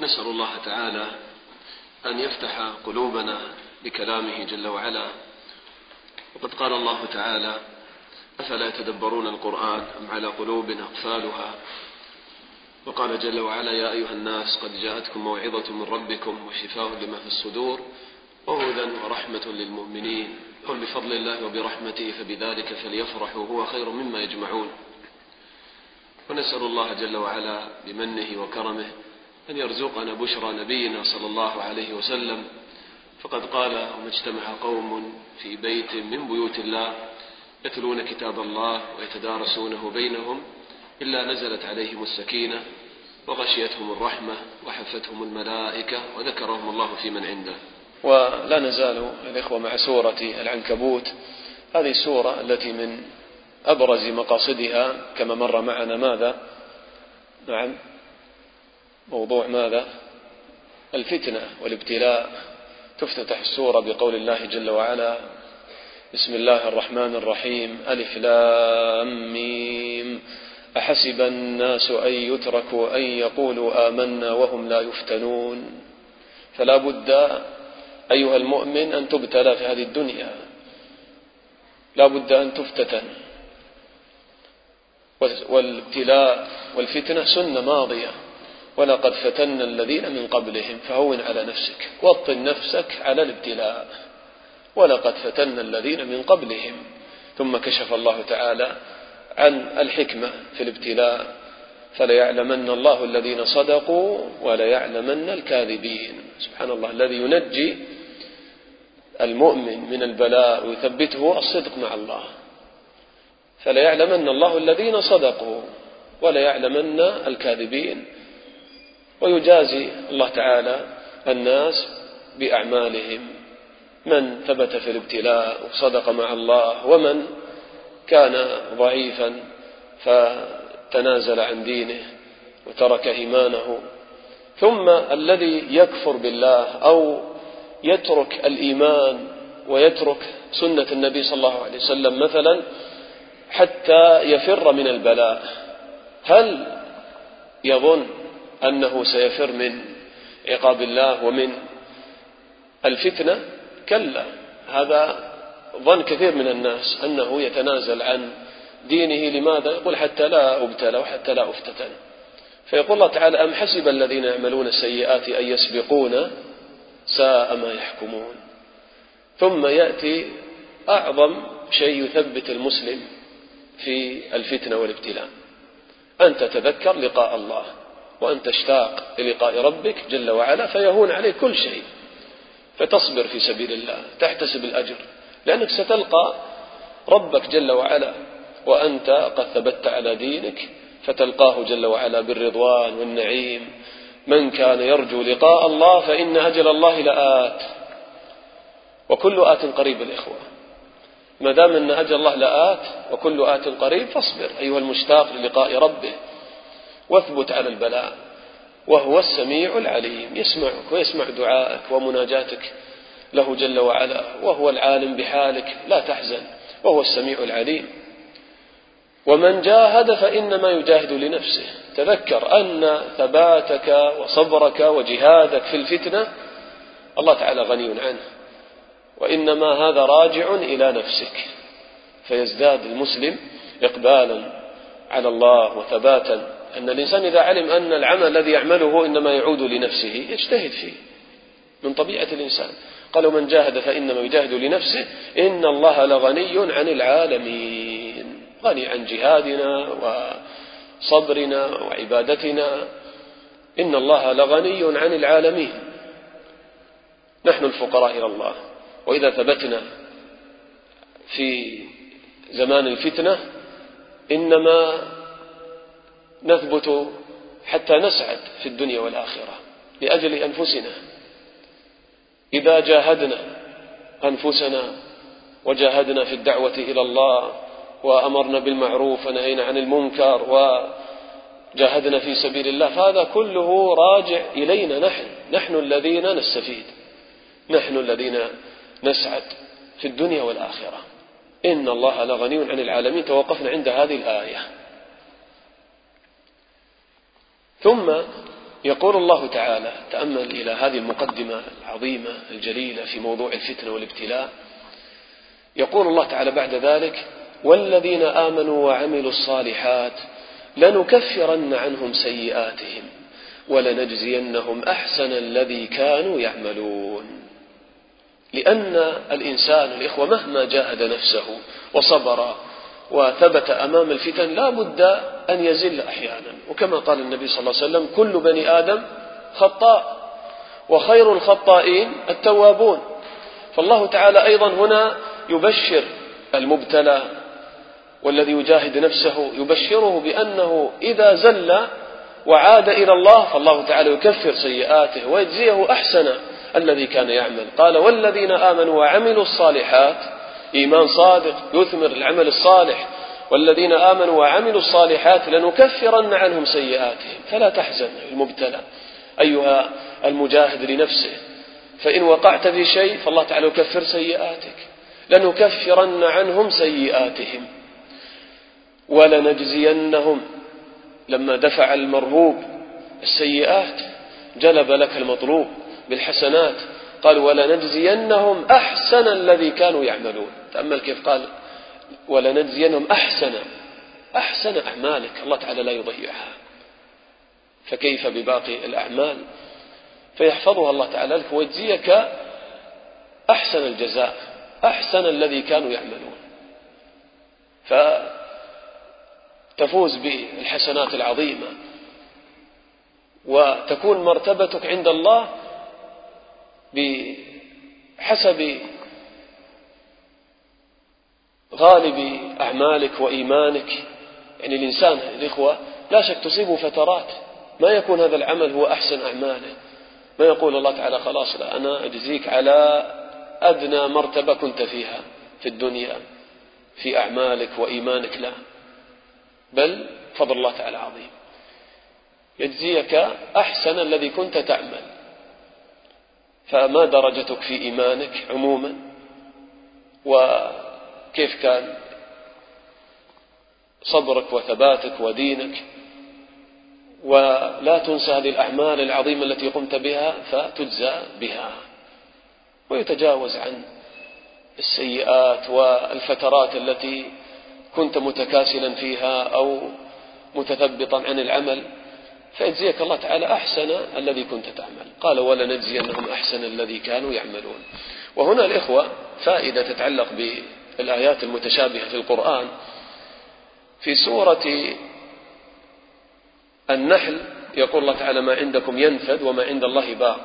ونسأل الله تعالى أن يفتح قلوبنا لكلامه جل وعلا. وقد قال الله تعالى أفلا يتدبرون القرآن أم على قلوب أقفالها؟ وقال جل وعلا يا أيها الناس قد جاءتكم موعظة من ربكم وشفاء لما في الصدور وهدى ورحمة للمؤمنين. قل بفضل الله وبرحمته فبذلك فليفرحوا هو خير مما يجمعون. ونسأل الله جل وعلا بمنه وكرمه أن يرزقنا بشرى نبينا صلى الله عليه وسلم. فقد قال وما اجتمع قوم في بيت من بيوت الله يتلون كتاب الله ويتدارسونه بينهم إلا نزلت عليهم السكينة وغشيتهم الرحمة وحفتهم الملائكة وذكرهم الله في من عنده. ولا نزال الإخوة مع سورة العنكبوت. هذه السورة التي من أبرز مقاصدها كما مر معنا ماذا؟ نعم. موضوع ماذا؟ الفتنة والابتلاء. تفتتح السورة بقول الله جل وعلا بسم الله الرحمن الرحيم ألف لام ميم. أحسب الناس أن يتركوا أن يقولوا آمنا وهم لا يفتنون. فلا بد أيها المؤمن أن تبتلى في هذه الدنيا. لا بد أن تفتتن. والابتلاء والفتنة سنة ماضية. ولقد فتنا الذين من قبلهم فهون على نفسك وطن نفسك على الابتلاء. ولقد فتنا الذين من قبلهم ثم كشف الله تعالى عن الحكمة في الابتلاء. فليعلمن الله الذين صدقوا وليعلمن الكاذبين. سبحان الله الذي ينجي المؤمن من البلاء ويثبته الصدق مع الله. فليعلمن الله الذين صدقوا وليعلمن الكاذبين. ويجازي الله تعالى الناس بأعمالهم. من ثبت في الابتلاء وصدق مع الله ومن كان ضعيفا فتنازل عن دينه وترك إيمانه. ثم الذي يكفر بالله أو يترك الإيمان ويترك سنة النبي صلى الله عليه وسلم مثلا حتى يفر من البلاء. هل يظن أنه سيفر من عقاب الله ومن الفتنة. كلا هذا ظن كثير من الناس أنه يتنازل عن دينه. لماذا؟ يقول حتى لا أبتلى وحتى لا أفتتن. فيقول الله تعالى أم حسب الذين يعملون السيئات أن يسبقون ساء ما يحكمون؟ ثم يأتي أعظم شيء يثبت المسلم في الفتنة والابتلاء. أن تتذكر لقاء الله. وأن تشتاق للقاء ربك جل وعلا فيهون عليك كل شيء. فتصبر في سبيل الله تحتسب الأجر لأنك ستلقى ربك جل وعلا. وأنت قد ثبت على دينك فتلقاه جل وعلا بالرضوان والنعيم. من كان يرجو لقاء الله فإن أجل الله لآت. وكل آت قريب الإخوة. ما دام أن أجل الله لآت وكل آت قريب فاصبر أيها المشتاق للقاء ربه. واثبت على البلاء وهو السميع العليم يسمعك ويسمع دعائك ومناجاتك له جل وعلا وهو العالم بحالك لا تحزن وهو السميع العليم. ومن جاهد فإنما يجاهد لنفسه. تذكر أن ثباتك وصبرك وجهادك في الفتنة الله تعالى غني عنه. وإنما هذا راجع إلى نفسك. فيزداد المسلم إقبالا على الله وثباتا أن الإنسان إذا علم أن العمل الذي يعمله إنما يعود لنفسه يجتهد فيه من طبيعة الإنسان. قالوا من جاهد فإنما يجاهد لنفسه إن الله لغني عن العالمين. غني عن جهادنا وصبرنا وعبادتنا. إن الله لغني عن العالمين. نحن الفقراء إلى الله. وإذا ثبتنا في زمان الفتنة إنما نثبت حتى نسعد في الدنيا والآخرة لأجل أنفسنا. إذا جاهدنا أنفسنا وجاهدنا في الدعوة إلى الله وأمرنا بالمعروف ونهينا عن المنكر وجاهدنا في سبيل الله فهذا كله راجع إلينا نحن. نحن الذين نستفيد. نحن الذين نسعد في الدنيا والآخرة. إن الله لغني عن العالمين. توقفنا عند هذه الآية. ثم يقول الله تعالى تأمل إلى هذه المقدمة العظيمة الجليلة في موضوع الفتنة والابتلاء. يقول الله تعالى بعد ذلك والذين آمنوا وعملوا الصالحات لنكفرن عنهم سيئاتهم ولنجزينهم أحسن الذي كانوا يعملون. لأن الإنسان الإخوة مهما جاهد نفسه وصبر وثبت أمام الفتن لا بد أن يزل أحيانا. وكما قال النبي صلى الله عليه وسلم كل بني آدم خطاء وخير الخطائين التوابون. فالله تعالى أيضا هنا يبشر المبتلى والذي يجاهد نفسه يبشره بأنه إذا زل وعاد إلى الله فالله تعالى يكفر سيئاته ويجزيه أحسن الذي كان يعمل. قال والذين آمنوا وعملوا الصالحات إيمان صادق يثمر العمل الصالح. والذين آمنوا وعملوا الصالحات لنكفرن عنهم سيئاتهم. فلا تحزن المبتلى أيها المجاهد لنفسه. فإن وقعت في شيء فالله تعالى يكفر سيئاتك. لنكفرن عنهم سيئاتهم. ولنجزينهم. لما دفع المرهوب السيئات جلب لك المطلوب بالحسنات. قال ولنجزينهم أحسن الذي كانوا يعملون. تأمل كيف قال ولنجزينهم أحسن أحسن أعمالك. الله تعالى لا يضيعها. فكيف بباقي الأعمال؟ فيحفظها الله تعالى. لك ويجزيك أحسن الجزاء أحسن الذي كانوا يعملون. فتفوز بالحسنات العظيمة. وتكون مرتبتك عند الله بحسب غالب أعمالك وإيمانك. يعني الإنسان الإخوة لا شك تصيبه فترات ما يكون هذا العمل هو أحسن أعماله. ما يقول الله تعالى خلاص لا أنا أجزيك على أدنى مرتبة كنت فيها في الدنيا في أعمالك وإيمانك لا. بل فضل الله تعالى عظيم. يجزيك أحسن الذي كنت تعمل. فما درجتك في إيمانك عموما؟ وكيف كان صبرك وثباتك ودينك؟ ولا تنسى هذه الأعمال العظيمة التي قمت بها فتجزى بها. ويتجاوز عن السيئات والفترات التي كنت متكاسلا فيها أو متثبطا عن العمل. فيجزيك الله تعالى أحسن الذي كنت تعمل. قال ولنجزينهم أحسن الذي كانوا يعملون. وهنا الإخوة فائدة تتعلق بالآيات المتشابهة في القرآن. في سورة النحل يقول الله تعالى ما عندكم ينفد وما عند الله باق.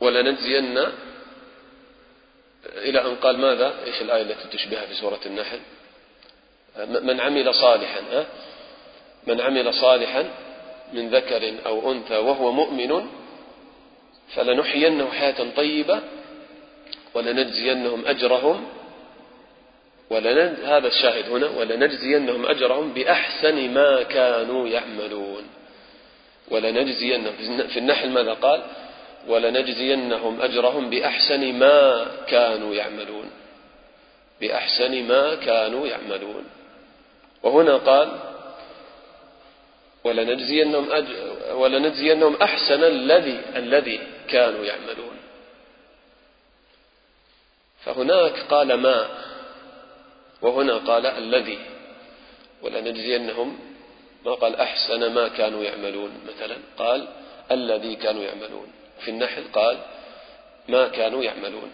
ولنجزين إلى أن قال ماذا؟ إيش الآية التي تشبهها في سورة النحل؟ من عمل صالحا من عمل صالحا من ذكر أو أنثى وهو مؤمن فلنحيينه حياة طيبة ولنجزينهم أجرهم ولنج... هذا الشاهد هنا ولنجزينهم أجرهم بأحسن ما كانوا يعملون. ولنجزينهم في النحل ماذا قال؟ ولنجزينهم أجرهم بأحسن ما كانوا يعملون. بأحسن ما كانوا يعملون. وهنا قال ولنجزينهم أج... ولنجزينهم أحسن الذي الذي كانوا يعملون. فهناك قال ما وهنا قال الذي ولنجزينهم ما قال أحسن ما كانوا يعملون. مثلا قال الذي كانوا يعملون. في النحل قال ما كانوا يعملون.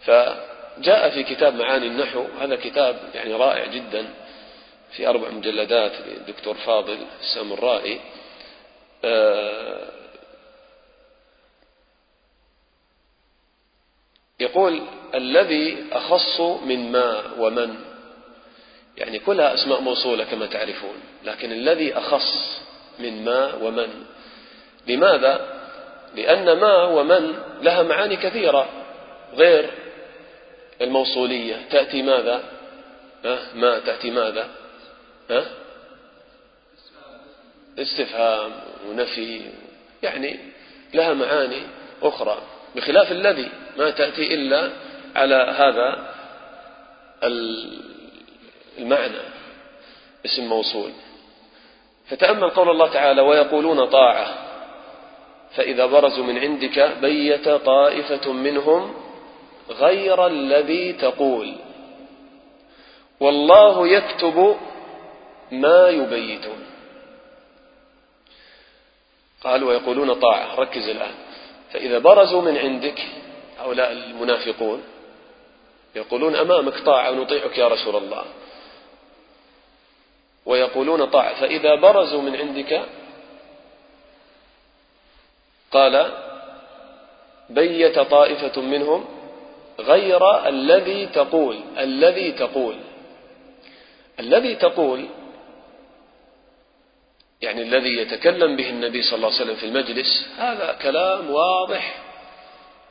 فجاء في كتاب معاني النحو. هذا كتاب يعني رائع جدا. في أربع مجلدات للدكتور فاضل السامرائي آه، يقول الذي أخص من ما ومن يعني كلها أسماء موصولة كما تعرفون لكن الذي أخص من ما ومن لماذا؟ لأن ما ومن لها معاني كثيرة غير الموصولية تأتي ماذا؟ ما تأتي ماذا؟ أه؟ استفهام ونفي يعني لها معاني أخرى بخلاف الذي ما تأتي إلا على هذا المعنى اسم موصول فتأمل قول الله تعالى ويقولون طاعة فإذا برزوا من عندك بيت طائفة منهم غير الذي تقول والله يكتب ما يبيتون. قال ويقولون طاعة ركز الآن. فإذا برزوا من عندك هؤلاء المنافقون يقولون أمامك طاعة ونطيعك يا رسول الله. ويقولون طاعة فإذا برزوا من عندك قال بيت طائفة منهم غير الذي تقول الذي تقول الذي تقول يعني الذي يتكلم به النبي صلى الله عليه وسلم في المجلس هذا كلام واضح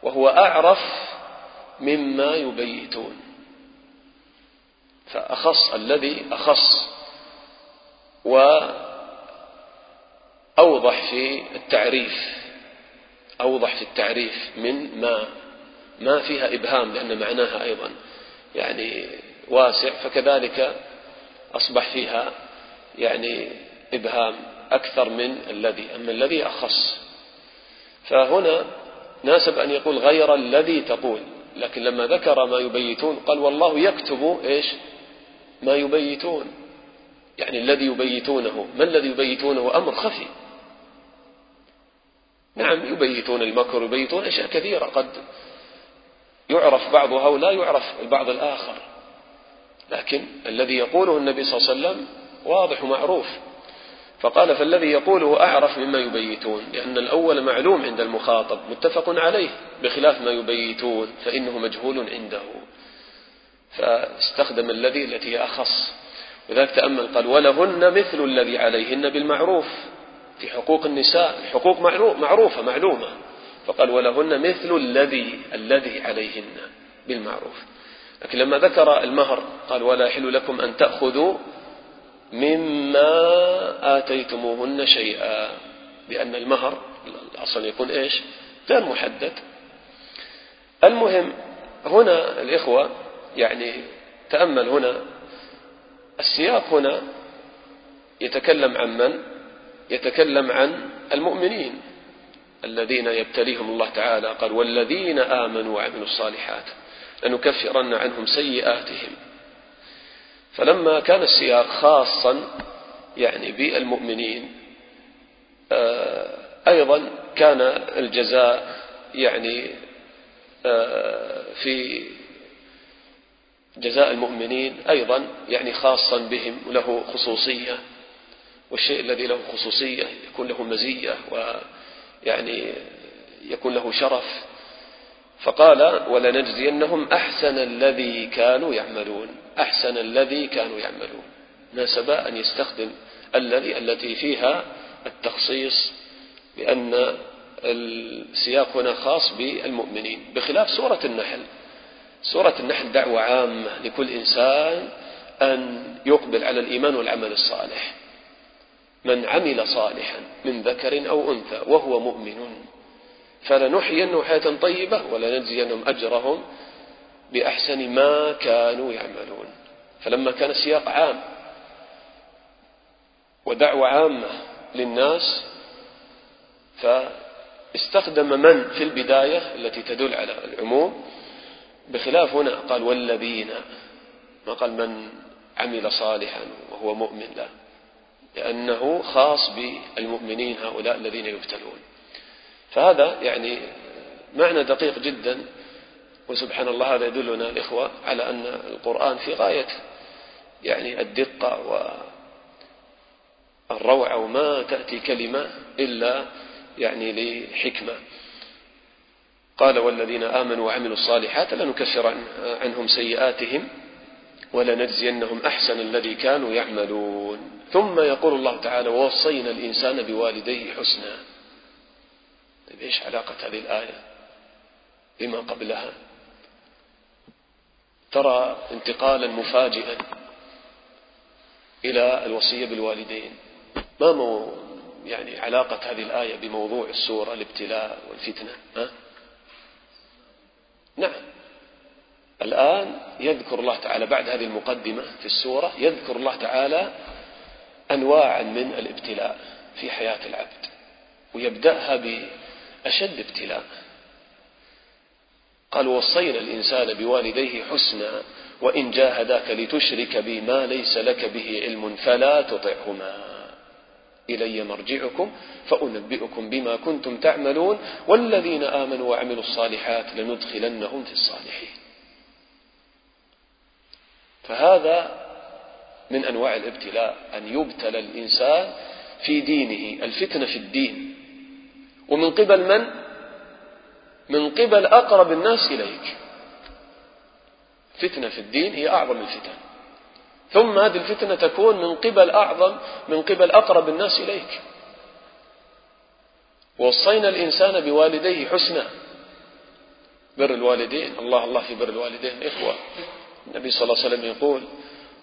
وهو أعرف مما يبيتون. فأخص الذي أخص وأوضح في التعريف أوضح في التعريف من ما ما فيها إبهام لأن معناها أيضا يعني واسع فكذلك أصبح فيها يعني إبهام أكثر من الذي أما الذي أخص. فهنا ناسب أن يقول غير الذي تقول لكن لما ذكر ما يبيتون قال والله يكتب إيش؟ ما يبيتون. يعني الذي يبيتونه ما الذي يبيتونه أمر خفي. نعم يبيتون المكر يبيتون أشياء كثيرة. قد يعرف بعضها ولا يعرف البعض الآخر. لكن الذي يقوله النبي صلى الله عليه وسلم واضح ومعروف. فقال فالذي يقوله أعرف مما يبيتون لأن الأول معلوم عند المخاطب متفق عليه بخلاف ما يبيتون فإنه مجهول عنده. فاستخدم الذي التي أخص. وذلك تأمل قال ولهن مثل الذي عليهن بالمعروف. في حقوق النساء الحقوق معروفة معلومة. فقال ولهن مثل الذي الذي عليهن بالمعروف. لكن لما ذكر المهر قال ولا يحل لكم أن تأخذوا مما آتيتموهن شيئا لأن المهر الأصل يكون إيش؟ غير محدد. المهم هنا الإخوة يعني تأمل هنا السياق هنا يتكلم عن من؟ يتكلم عن المؤمنين الذين يبتليهم الله تعالى قال والذين آمنوا وعملوا الصالحات لنكفرن عنهم سيئاتهم. فلما كان السياق خاصا يعني بالمؤمنين آه، أيضا كان الجزاء يعني آه، في جزاء المؤمنين أيضا يعني خاصا بهم له خصوصية والشيء الذي له خصوصية يكون له مزية ويعني يكون له شرف. فقال ولنجزينهم أحسن الذي كانوا يعملون. أحسن الذي كانوا يعملون. ناسب أن يستخدم الذي التي فيها التخصيص لأن السياق هنا خاص بالمؤمنين بخلاف سورة النحل. سورة النحل دعوة عامة لكل إنسان أن يقبل على الإيمان والعمل الصالح. من عمل صالحا من ذكر أو أنثى وهو مؤمن. فلنحيينه حياة طيبة ولنجزينهم أجرهم بأحسن ما كانوا يعملون. فلما كان السياق عام ودعوة عامة للناس فاستخدم من في البداية التي تدل على العموم بخلاف هنا قال والذين ما قال من عمل صالحا وهو مؤمن لا لأنه خاص بالمؤمنين هؤلاء الذين يبتلون. فهذا يعني معنى دقيق جدا وسبحان الله هذا يدلنا الإخوة على أن القرآن في غاية يعني الدقة والروعة وما تأتي كلمة إلا يعني لحكمة. قال والذين آمنوا وعملوا الصالحات لنكفر عنهم سيئاتهم ولنجزينهم أحسن الذي كانوا يعملون. ثم يقول الله تعالى ووصينا الإنسان بوالديه حسنا. طيب إيش علاقة هذه الآية بما قبلها؟ ترى انتقالا مفاجئا إلى الوصية بالوالدين. ما مو يعني علاقة هذه الآية بموضوع السورة الابتلاء والفتنة؟ ها؟ نعم. الآن يذكر الله تعالى بعد هذه المقدمة في السورة يذكر الله تعالى أنواعا من الابتلاء في حياة العبد ويبدأها بأشد ابتلاء. قال وصينا الإنسان بوالديه حسنا وإن جاهداك لتشرك بي ما ليس لك به علم فلا تطعهما. إلي مرجعكم فأنبئكم بما كنتم تعملون والذين آمنوا وعملوا الصالحات لندخلنهم في الصالحين. فهذا من أنواع الابتلاء أن يبتلى الإنسان في دينه. الفتنة في الدين. ومن قبل من؟ من قبل أقرب الناس إليك. فتنة في الدين هي أعظم الفتن. ثم هذه الفتنة تكون من قبل أعظم من قبل أقرب الناس إليك. ووصينا الإنسان بوالديه حسنا. بر الوالدين الله الله في بر الوالدين إخوة. النبي صلى الله عليه وسلم يقول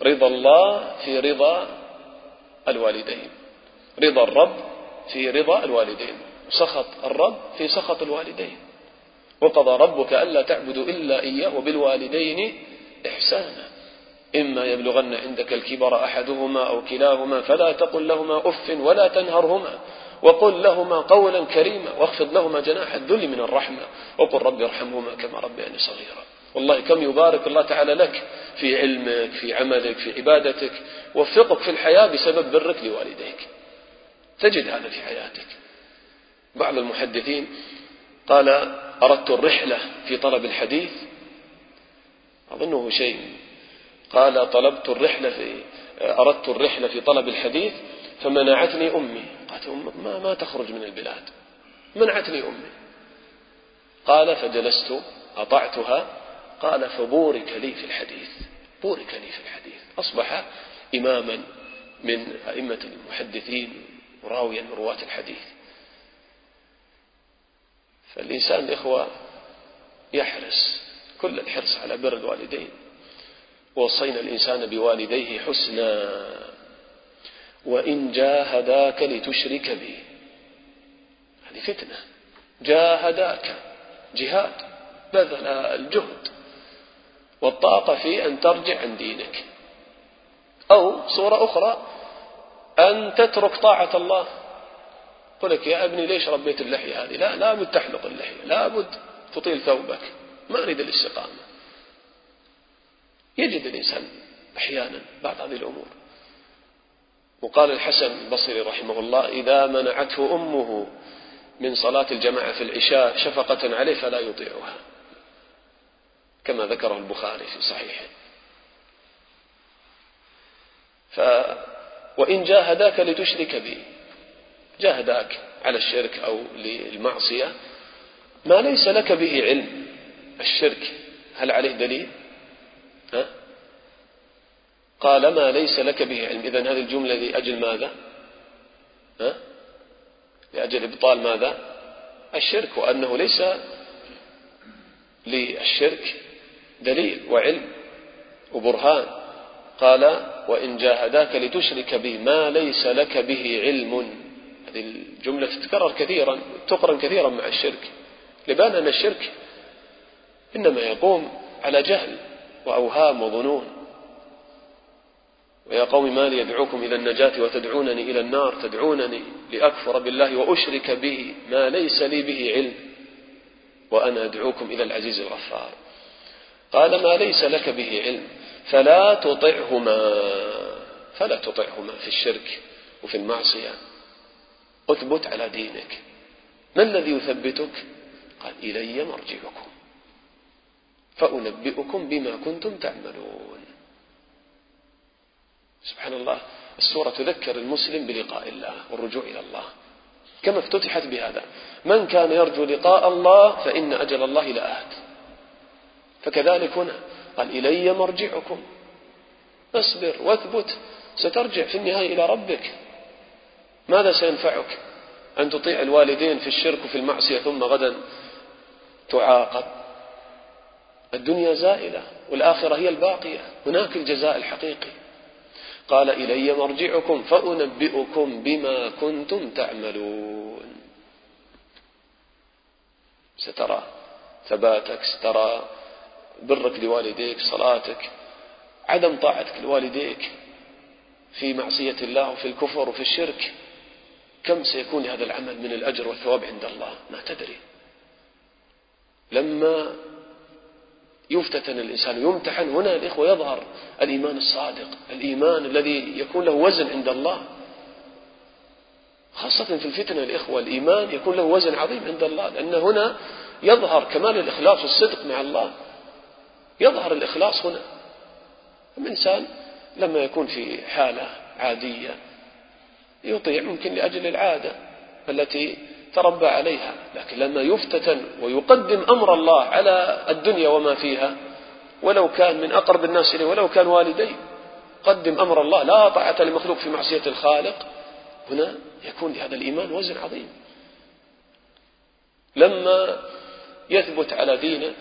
رضا الله في رضا الوالدين. رضا الرب في رضا الوالدين. سخط الرب في سخط الوالدين. وقضى ربك ألا تعبدوا إلا إياه وبالوالدين إحسانا. إما يبلغن عندك الكبر أحدهما أو كلاهما فلا تقل لهما أف ولا تنهرهما وقل لهما قولا كريما واخفض لهما جناح الذل من الرحمة وقل رب ارحمهما كما ربياني صغيرا. والله كم يبارك الله تعالى لك في علمك في عملك في عبادتك وفقك في الحياة بسبب برك لوالديك. تجد هذا في حياتك. بعض المحدثين قال أردت الرحلة في طلب الحديث؟ أظنه شيء. قال طلبت الرحلة في أردت الرحلة في طلب الحديث فمنعتني أمي. قالت ما, ما تخرج من البلاد. منعتني أمي. قال فجلست أطعتها. قال فبورك لي في الحديث. بورك لي في الحديث. أصبح إماما من أئمة المحدثين وراويا من رواة الحديث. فالإنسان إخوة يحرص كل الحرص على بر الوالدين. ووصينا الإنسان بوالديه حسنا. وإن جاهداك لتشرك بي هذه فتنة. جاهداك. جهاد. بذل الجهد. والطاقة في أن ترجع عن دينك. أو صورة أخرى. أن تترك طاعة الله. يقول لك يا ابني ليش ربيت اللحية هذه؟ لا لابد تحلق اللحية لابد تطيل ثوبك. ما أريد الاستقامة. يجد الإنسان أحيانا بعض هذه الأمور. وقال الحسن البصري رحمه الله إذا منعته أمه من صلاة الجماعة في العشاء شفقة عليه فلا يطيعها. كما ذكره البخاري في صحيحه. ف وإن جاهداك لتشرك بي. جاهداك على الشرك أو للمعصية. ما ليس لك به علم الشرك. هل عليه دليل؟ ها؟ قال ما ليس لك به علم. إذن هذه الجملة لأجل ماذا؟ ها؟ لأجل إبطال ماذا؟ الشرك وأنه ليس للشرك دليل وعلم وبرهان. قال وإن جاهداك لتشرك بي ما ليس لك به علم. هذه الجملة تتكرر كثيرا تقرن كثيرا مع الشرك. لبان أن الشرك إنما يقوم على جهل وأوهام وظنون. ويا قوم ما لي يدعوكم إلى النجاة وتدعونني إلى النار تدعونني لأكفر بالله وأشرك به ما ليس لي به علم. وأنا أدعوكم إلى العزيز الغفار. قال ما ليس لك به علم فلا تطعهما فلا تطعهما في الشرك وفي المعصية. اثبت على دينك. ما الذي يثبتك؟ قال إلي مرجعكم. فأنبئكم بما كنتم تعملون. سبحان الله السورة تذكر المسلم بلقاء الله والرجوع إلى الله. كما افتتحت بهذا. من كان يرجو لقاء الله فإن أجل الله لآت فكذلك هنا قال إلي مرجعكم. اصبر واثبت سترجع في النهاية إلى ربك. ماذا سينفعك أن تطيع الوالدين في الشرك وفي المعصية ثم غدا تعاقب؟ الدنيا زائلة والآخرة هي الباقية. هناك الجزاء الحقيقي. قال إلي مرجعكم فأنبئكم بما كنتم تعملون. سترى ثباتك سترى برك لوالديك صلاتك عدم طاعتك لوالديك في معصية الله وفي الكفر وفي الشرك. كم سيكون لهذا العمل من الأجر والثواب عند الله؟ ما تدري. لما يفتتن الإنسان يمتحن هنا الإخوة يظهر الإيمان الصادق الإيمان الذي يكون له وزن عند الله. خاصة في الفتنة الإخوة الإيمان يكون له وزن عظيم عند الله لأن هنا يظهر كمال الإخلاص والصدق مع الله. يظهر الإخلاص هنا. الإنسان لما يكون في حالة عادية يطيع ممكن لأجل العادة التي تربى عليها لكن لما يفتتن ويقدم أمر الله على الدنيا وما فيها ولو كان من أقرب الناس إليه ولو كان والديه قدم أمر الله لا طاعة لمخلوق في معصية الخالق. هنا يكون لهذا الإيمان وزن عظيم. لما يثبت على دينه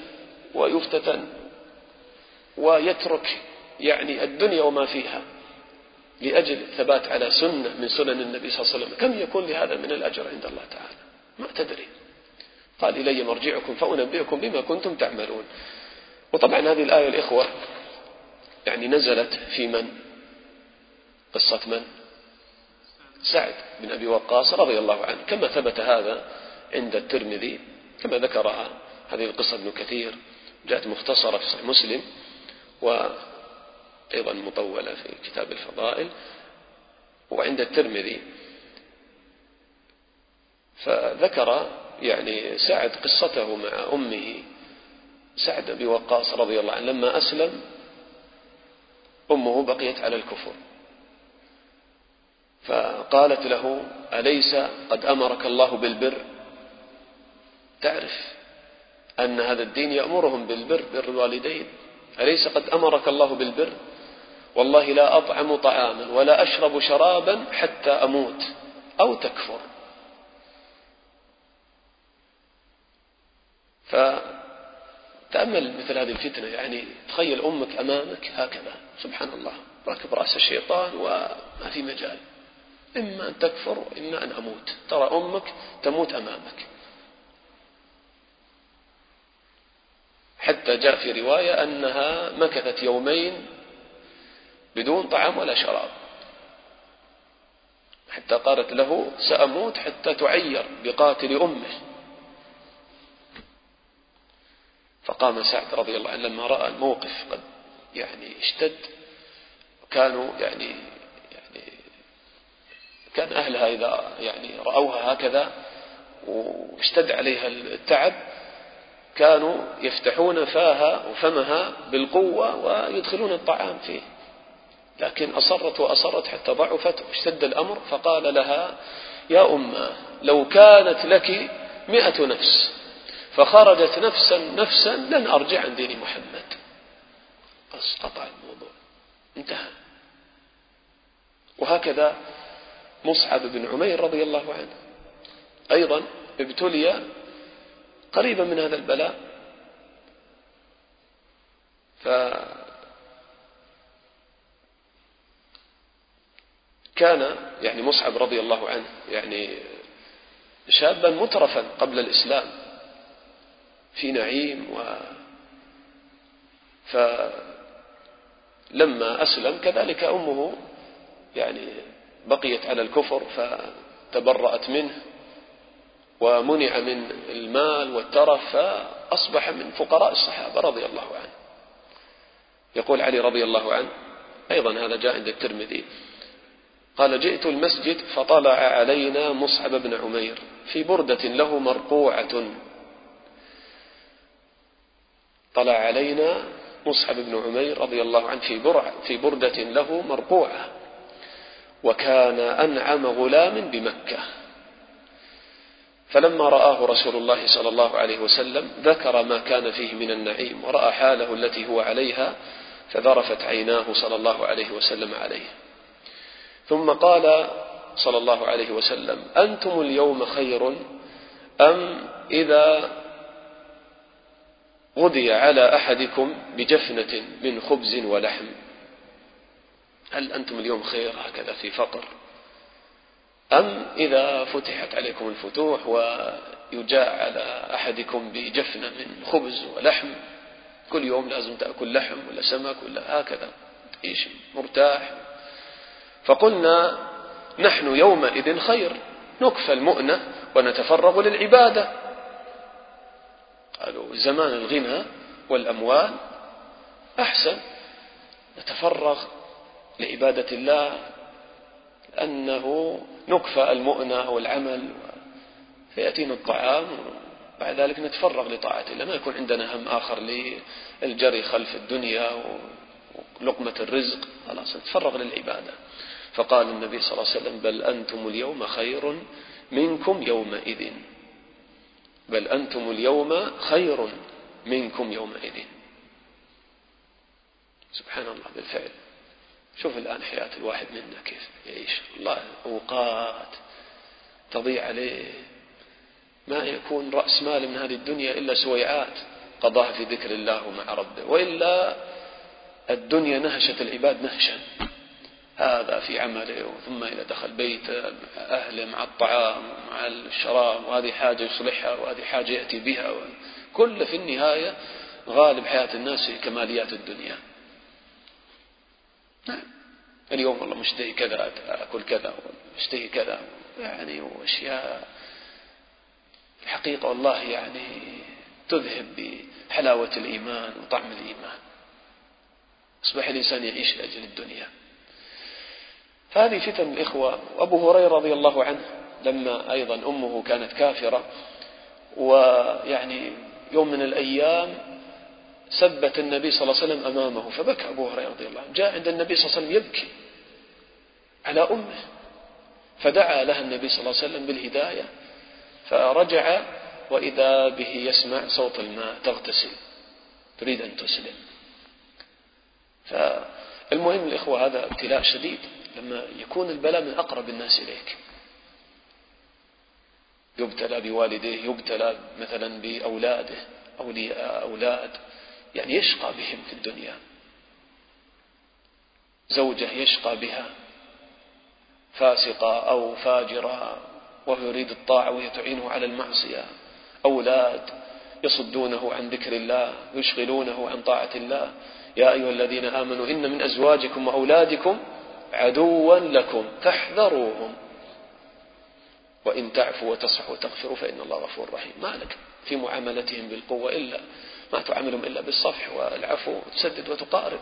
ويفتتن ويترك يعني الدنيا وما فيها لأجل الثبات على سنة من سنن النبي صلى الله عليه وسلم. كم يكون لهذا من الأجر عند الله تعالى؟ ما تدري. قال إلي مرجعكم فأنبئكم بما كنتم تعملون. وطبعا هذه الآية الإخوة يعني نزلت في من؟ قصة من؟ سعد بن أبي وقاص رضي الله عنه. كما ثبت هذا عند الترمذي كما ذكرها هذه القصة ابن كثير جاءت مختصرة في صحيح مسلم وأيضا مطولة في كتاب الفضائل وعند الترمذي. فذكر يعني سعد قصته مع أمه سعد بن وقاص رضي الله عنه لما أسلم أمه بقيت على الكفر. فقالت له أليس قد أمرك الله بالبر؟ تعرف أن هذا الدين يأمرهم بالبر بر الوالدين. أليس قد أمرك الله بالبر؟ والله لا أطعم طعاما ولا أشرب شرابا حتى أموت أو تكفر. فتأمل مثل هذه الفتنة يعني تخيل أمك أمامك هكذا. سبحان الله راكب رأس الشيطان وما في مجال. إما أن تكفر وإما أن أموت. ترى أمك تموت أمامك. حتى جاء في رواية أنها مكثت يومين بدون طعام ولا شراب. حتى قالت له سأموت حتى تعير بقاتل أمه. فقام سعد رضي الله عنه لما رأى الموقف قد يعني اشتد. كانوا يعني يعني كان أهلها إذا يعني رأوها هكذا واشتد عليها التعب كانوا يفتحون فاها وفمها بالقوة ويدخلون الطعام فيه. لكن أصرت وأصرت حتى ضعفت واشتد الأمر فقال لها يا أمة لو كانت لك مئة نفس فخرجت نفسا نفسا لن أرجع عن دين محمد. بس قطع الموضوع. انتهى. وهكذا مصعب بن عمير رضي الله عنه أيضا ابتلي قريبا من هذا البلاء. ف كان يعني مصعب رضي الله عنه يعني شابا مترفا قبل الإسلام في نعيم و فلما أسلم كذلك أمه يعني بقيت على الكفر فتبرأت منه ومنع من المال والترف فأصبح من فقراء الصحابة رضي الله عنه. يقول علي رضي الله عنه أيضا هذا جاء عند الترمذي. قال جئت المسجد فطلع علينا مصعب بن عمير في بردة له مرقوعة. طلع علينا مصعب بن عمير رضي الله عنه في برع في بردة له مرقوعة. وكان أنعم غلام بمكة. فلما رآه رسول الله صلى الله عليه وسلم ذكر ما كان فيه من النعيم ورأى حاله التي هو عليها فذرفت عيناه صلى الله عليه وسلم عليه. ثم قال صلى الله عليه وسلم أنتم اليوم خير أم إذا غدي على أحدكم بجفنة من خبز ولحم؟ هل أنتم اليوم خير هكذا في فقر؟ أم إذا فتحت عليكم الفتوح ويجاع على أحدكم بجفنة من خبز ولحم؟ كل يوم لازم تأكل لحم ولا سمك ولا هكذا تعيش مرتاح. فقلنا نحن يومئذ خير نكفى المؤنة ونتفرغ للعبادة. قالوا زمان الغنى والأموال أحسن نتفرغ لعبادة الله أنه نكفى المؤنة والعمل فيأتينا الطعام بعد ذلك نتفرغ لطاعة الله. ما يكون عندنا هم آخر للجري خلف الدنيا ولقمة الرزق. خلاص نتفرغ للعبادة. فقال النبي صلى الله عليه وسلم بل أنتم اليوم خير منكم يومئذ. بل أنتم اليوم خير منكم يومئذ. سبحان الله بالفعل. شوف الآن حياة الواحد منا كيف يعيش. الله أوقات تضيع عليه. ما يكون رأس مال من هذه الدنيا إلا سويعات قضاها في ذكر الله مع ربه وإلا الدنيا نهشت العباد نهشا. هذا في عمله ثم إذا دخل بيته أهله مع الطعام مع الشراب وهذه حاجة يصلحها وهذه حاجة يأتي بها كل في النهاية غالب حياة الناس في كماليات الدنيا. نعم. اليوم والله مشتهي كذا أكل كذا مشتهي كذا يعني وأشياء. الحقيقة والله يعني تذهب بحلاوة الإيمان وطعم الإيمان. أصبح الإنسان يعيش لأجل الدنيا. هذه فتن الإخوة. وأبو هريرة رضي الله عنه لما أيضا أمه كانت كافرة ويعني يوم من الأيام سبت النبي صلى الله عليه وسلم أمامه فبكى أبو هريرة رضي الله عنه. جاء عند النبي صلى الله عليه وسلم يبكي على أمه فدعا لها النبي صلى الله عليه وسلم بالهداية فرجع وإذا به يسمع صوت الماء تغتسل تريد أن تسلم. فالمهم الإخوة هذا ابتلاء شديد. لما يكون البلاء من أقرب الناس إليك. يبتلى بوالديه يبتلى مثلا بأولاده أولياء أولاد. يعني يشقى بهم في الدنيا. زوجة يشقى بها. فاسقة أو فاجرة وهو يريد الطاعة وهي تعينه على المعصية. أولاد يصدونه عن ذكر الله ويشغلونه عن طاعة الله. يا أيها الذين آمنوا إن من أزواجكم وأولادكم عدوا لكم فاحذروهم. وإن تعفوا وتصحوا وتغفروا فإن الله غفور رحيم. ما لك في معاملتهم بالقوة إلا ما تعاملهم إلا بالصفح والعفو وتسدد وتقارب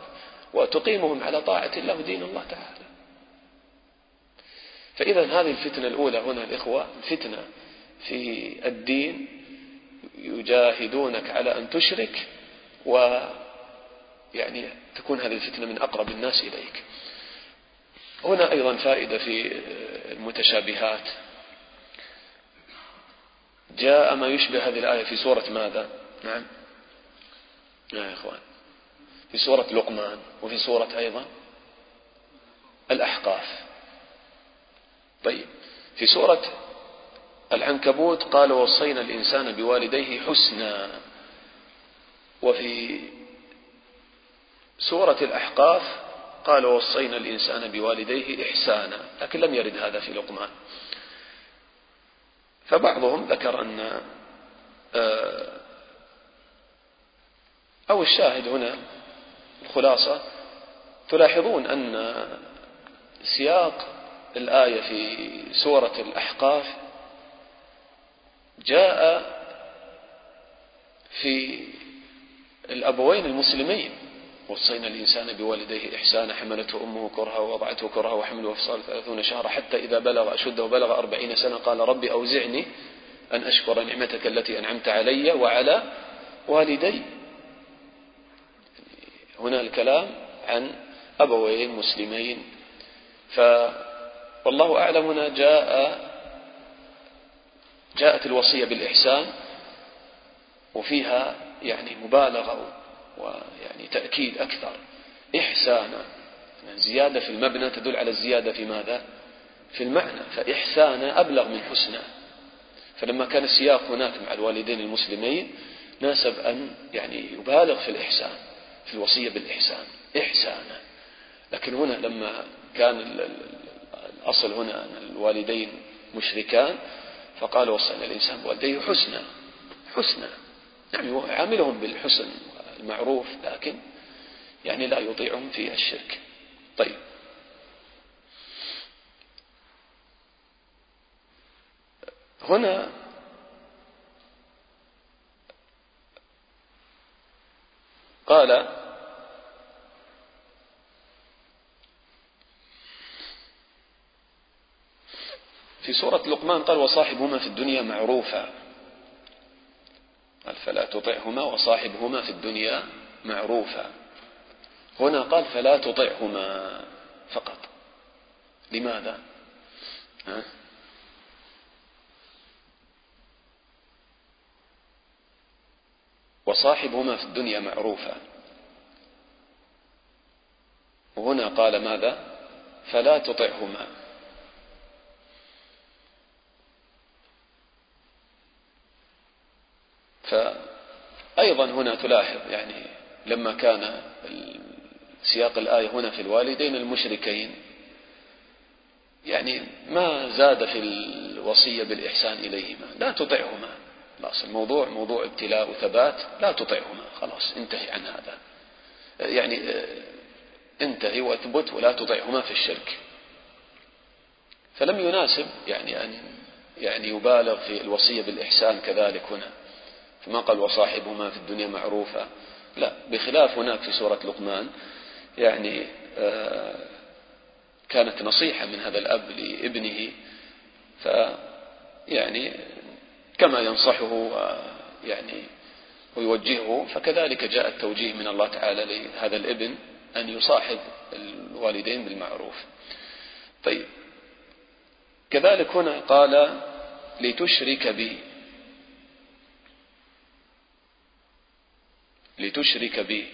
وتقيمهم على طاعة الله ودين الله تعالى. فإذا هذه الفتنة الأولى هنا الإخوة فتنة في الدين يجاهدونك على أن تشرك ويعني تكون هذه الفتنة من أقرب الناس إليك. هنا أيضا فائدة في المتشابهات. جاء ما يشبه هذه الآية في سورة ماذا؟ نعم. يا إخوان. في سورة لقمان وفي سورة أيضا الأحقاف. طيب في سورة العنكبوت قال وصينا الإنسان بوالديه حسنا. وفي سورة الأحقاف قال وصينا الإنسان بوالديه إحسانا. لكن لم يرد هذا في لقمان. فبعضهم ذكر أن آه، أو الشاهد هنا الخلاصة تلاحظون أن سياق الآية في سورة الأحقاف جاء في الأبوين المسلمين. وصينا الإنسان بوالديه إحسانا حملته أمه كرها ووضعته كرها وحمله وفصال ثلاثون شهرا حتى إذا بلغ أشده وبلغ أربعين سنة قال ربي أوزعني أن أشكر نعمتك التي أنعمت علي وعلى والدي. هنا الكلام عن أبوين مسلمين. ف والله أعلم هنا جاء جاءت الوصية بالإحسان وفيها يعني مبالغة ويعني تأكيد أكثر. إحسانا زيادة في المبنى تدل على الزيادة في ماذا؟ في المعنى. فإحسانا أبلغ من حسنا فلما كان السياق هناك مع الوالدين المسلمين ناسب أن يعني يبالغ في الإحسان في الوصية بالإحسان. إحسانا لكن هنا لما كان الأصل هنا أن الوالدين مشركان فقال وصينا الإنسان بوالديه حسنا حسنا يعني عاملهم بالحسن. المعروف لكن يعني لا يطيعهم في الشرك. طيب. هنا قال في سورة لقمان قال وصاحبهما في الدنيا معروفا. قال فلا تطعهما وصاحبهما في الدنيا معروفا. هنا قال فلا تطعهما فقط. لماذا؟ ها؟ وصاحبهما في الدنيا معروفا. وهنا قال ماذا؟ فلا تطعهما. فأيضا هنا تلاحظ يعني لما كان سياق الآية هنا في الوالدين المشركين يعني ما زاد في الوصية بالإحسان إليهما لا تطعهما. خلاص الموضوع موضوع ابتلاء وثبات لا تطعهما. خلاص انتهي عن هذا. يعني انتهي وأثبت ولا تطعهما في الشرك. فلم يناسب يعني أن يعني يبالغ في الوصية بالإحسان كذلك هنا. فما قال وصاحبهما في الدنيا معروفة. لا بخلاف هناك في سورة لقمان يعني آه، كانت نصيحة من هذا الأب لابنه ف يعني كما ينصحه يعني ويوجهه فكذلك جاء التوجيه من الله تعالى لهذا الابن أن يصاحب الوالدين بالمعروف. طيب كذلك هنا قال لتشرك بي. لتشرك بي.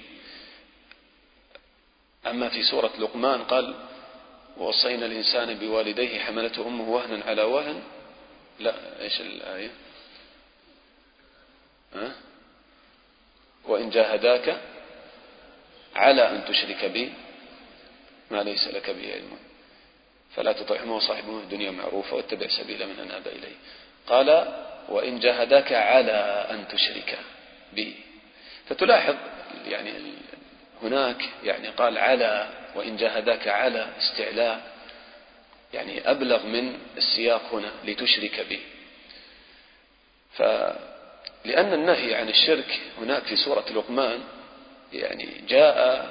أما في سورة لقمان قال ووصينا الإنسان بوالديه حملته أمه وهنا على وهن. لا إيش الآية؟ ها؟ وإن جاهداك على أن تشرك بي. ما ليس لك به علم. فلا تطعهما وصاحبهما في الدنيا معروفة واتبع سبيل من أناب إليه. قال وإن جاهداك على أن تشرك بي. فتلاحظ يعني هناك يعني قال على وإن جاهداك على استعلاء يعني أبلغ من السياق هنا لتشرك به. فلأن النهي عن الشرك هناك في سورة لقمان يعني جاء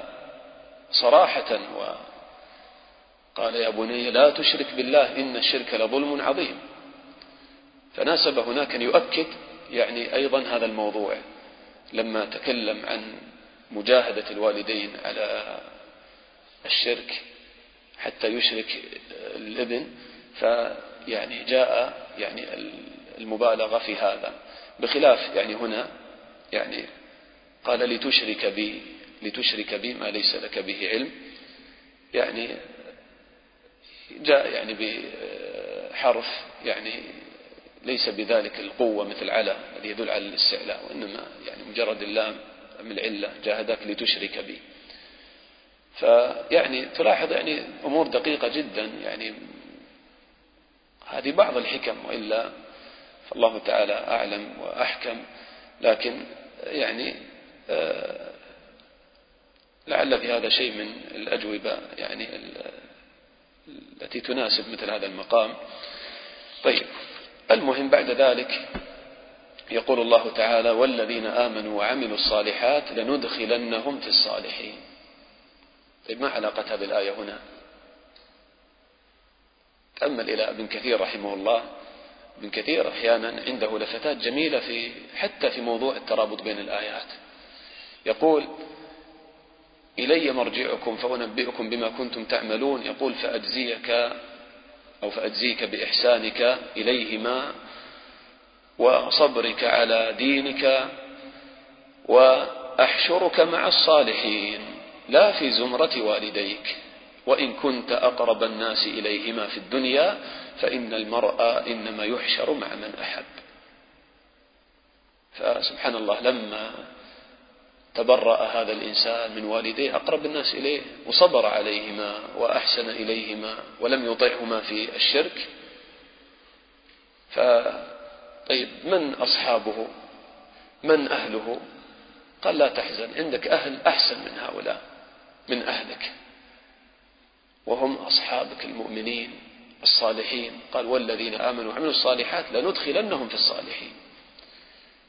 صراحة وقال يا بني لا تشرك بالله إن الشرك لظلم عظيم. فناسب هناك أن يؤكد يعني أيضا هذا الموضوع. لما تكلم عن مجاهدة الوالدين على الشرك حتى يشرك الابن فيعني جاء يعني المبالغة في هذا. بخلاف يعني هنا يعني قال لتشرك بي لتشرك بي ما ليس لك به علم. يعني جاء يعني بحرف يعني ليس بذلك القوة مثل على الذي يدل على الاستعلاء وإنما يعني مجرد اللام من العلة جاهدك لتشرك بي فيعني تلاحظ يعني أمور دقيقة جدا يعني هذه بعض الحكم وإلا فالله تعالى أعلم وأحكم. لكن يعني آه، لعل في هذا شيء من الأجوبة يعني التي تناسب مثل هذا المقام. طيب. المهم بعد ذلك يقول الله تعالى والذين آمنوا وعملوا الصالحات لندخلنهم في الصالحين. طيب ما علاقة هذه الآية هنا؟ تأمل إلى ابن كثير رحمه الله. ابن كثير أحيانا عنده لفتات جميلة في حتى في موضوع الترابط بين الآيات. يقول إلي مرجعكم فأنبئكم بما كنتم تعملون. يقول فأجزيك أو فأجزيك بإحسانك إليهما وصبرك على دينك وأحشرك مع الصالحين. لا في زمرة والديك. وإن كنت أقرب الناس إليهما في الدنيا فإن المرء إنما يحشر مع من أحب. فسبحان الله لما تبرأ هذا الإنسان من والديه أقرب الناس إليه وصبر عليهما وأحسن إليهما ولم يطعهما في الشرك. فطيب من أصحابه؟ من أهله؟ قال لا تحزن عندك أهل أحسن من هؤلاء من أهلك. وهم أصحابك المؤمنين الصالحين. قال والذين آمنوا وعملوا الصالحات لندخلنهم في الصالحين.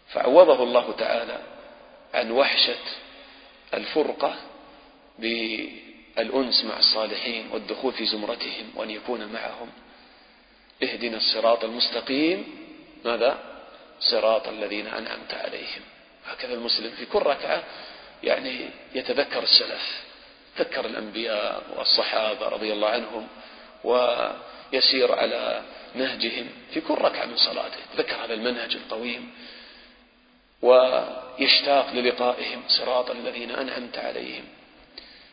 فعوضه الله تعالى. عن وحشة الفرقة بالأنس مع الصالحين والدخول في زمرتهم وأن يكون معهم. اهدنا الصراط المستقيم. ماذا؟ صراط الذين أنعمت عليهم. هكذا المسلم في كل ركعة يعني يتذكر السلف ذكر الأنبياء والصحابة رضي الله عنهم ويسير على نهجهم في كل ركعة من صلاته. تذكر هذا المنهج القويم ويشتاق للقائهم صراط الذين أنعمت عليهم.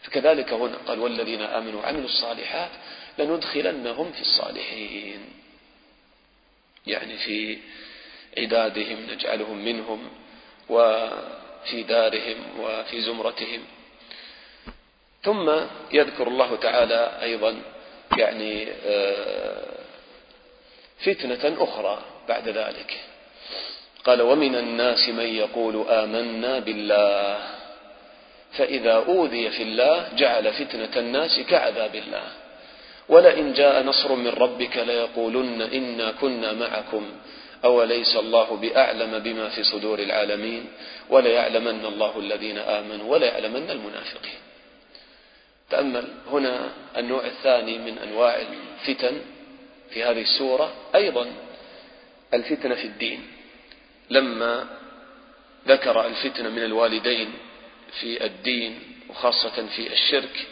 فكذلك هنا قال والذين آمنوا وعملوا الصالحات لندخلنهم في الصالحين. يعني في عبادهم نجعلهم منهم وفي دارهم وفي زمرتهم. ثم يذكر الله تعالى أيضا يعني آه، فتنة أخرى بعد ذلك. قال ومن الناس من يقول آمنا بالله. فإذا أوذي في الله جعل فتنة الناس كعذاب الله. ولئن جاء نصر من ربك ليقولن إنا كنا معكم. أوليس الله بأعلم بما في صدور العالمين؟ وليعلمن الله الذين آمنوا وليعلمن المنافقين. تأمل هنا النوع الثاني من أنواع الفتن في هذه السورة. أيضا الفتنة في الدين. لما ذكر الفتنة من الوالدين في الدين وخاصة في الشرك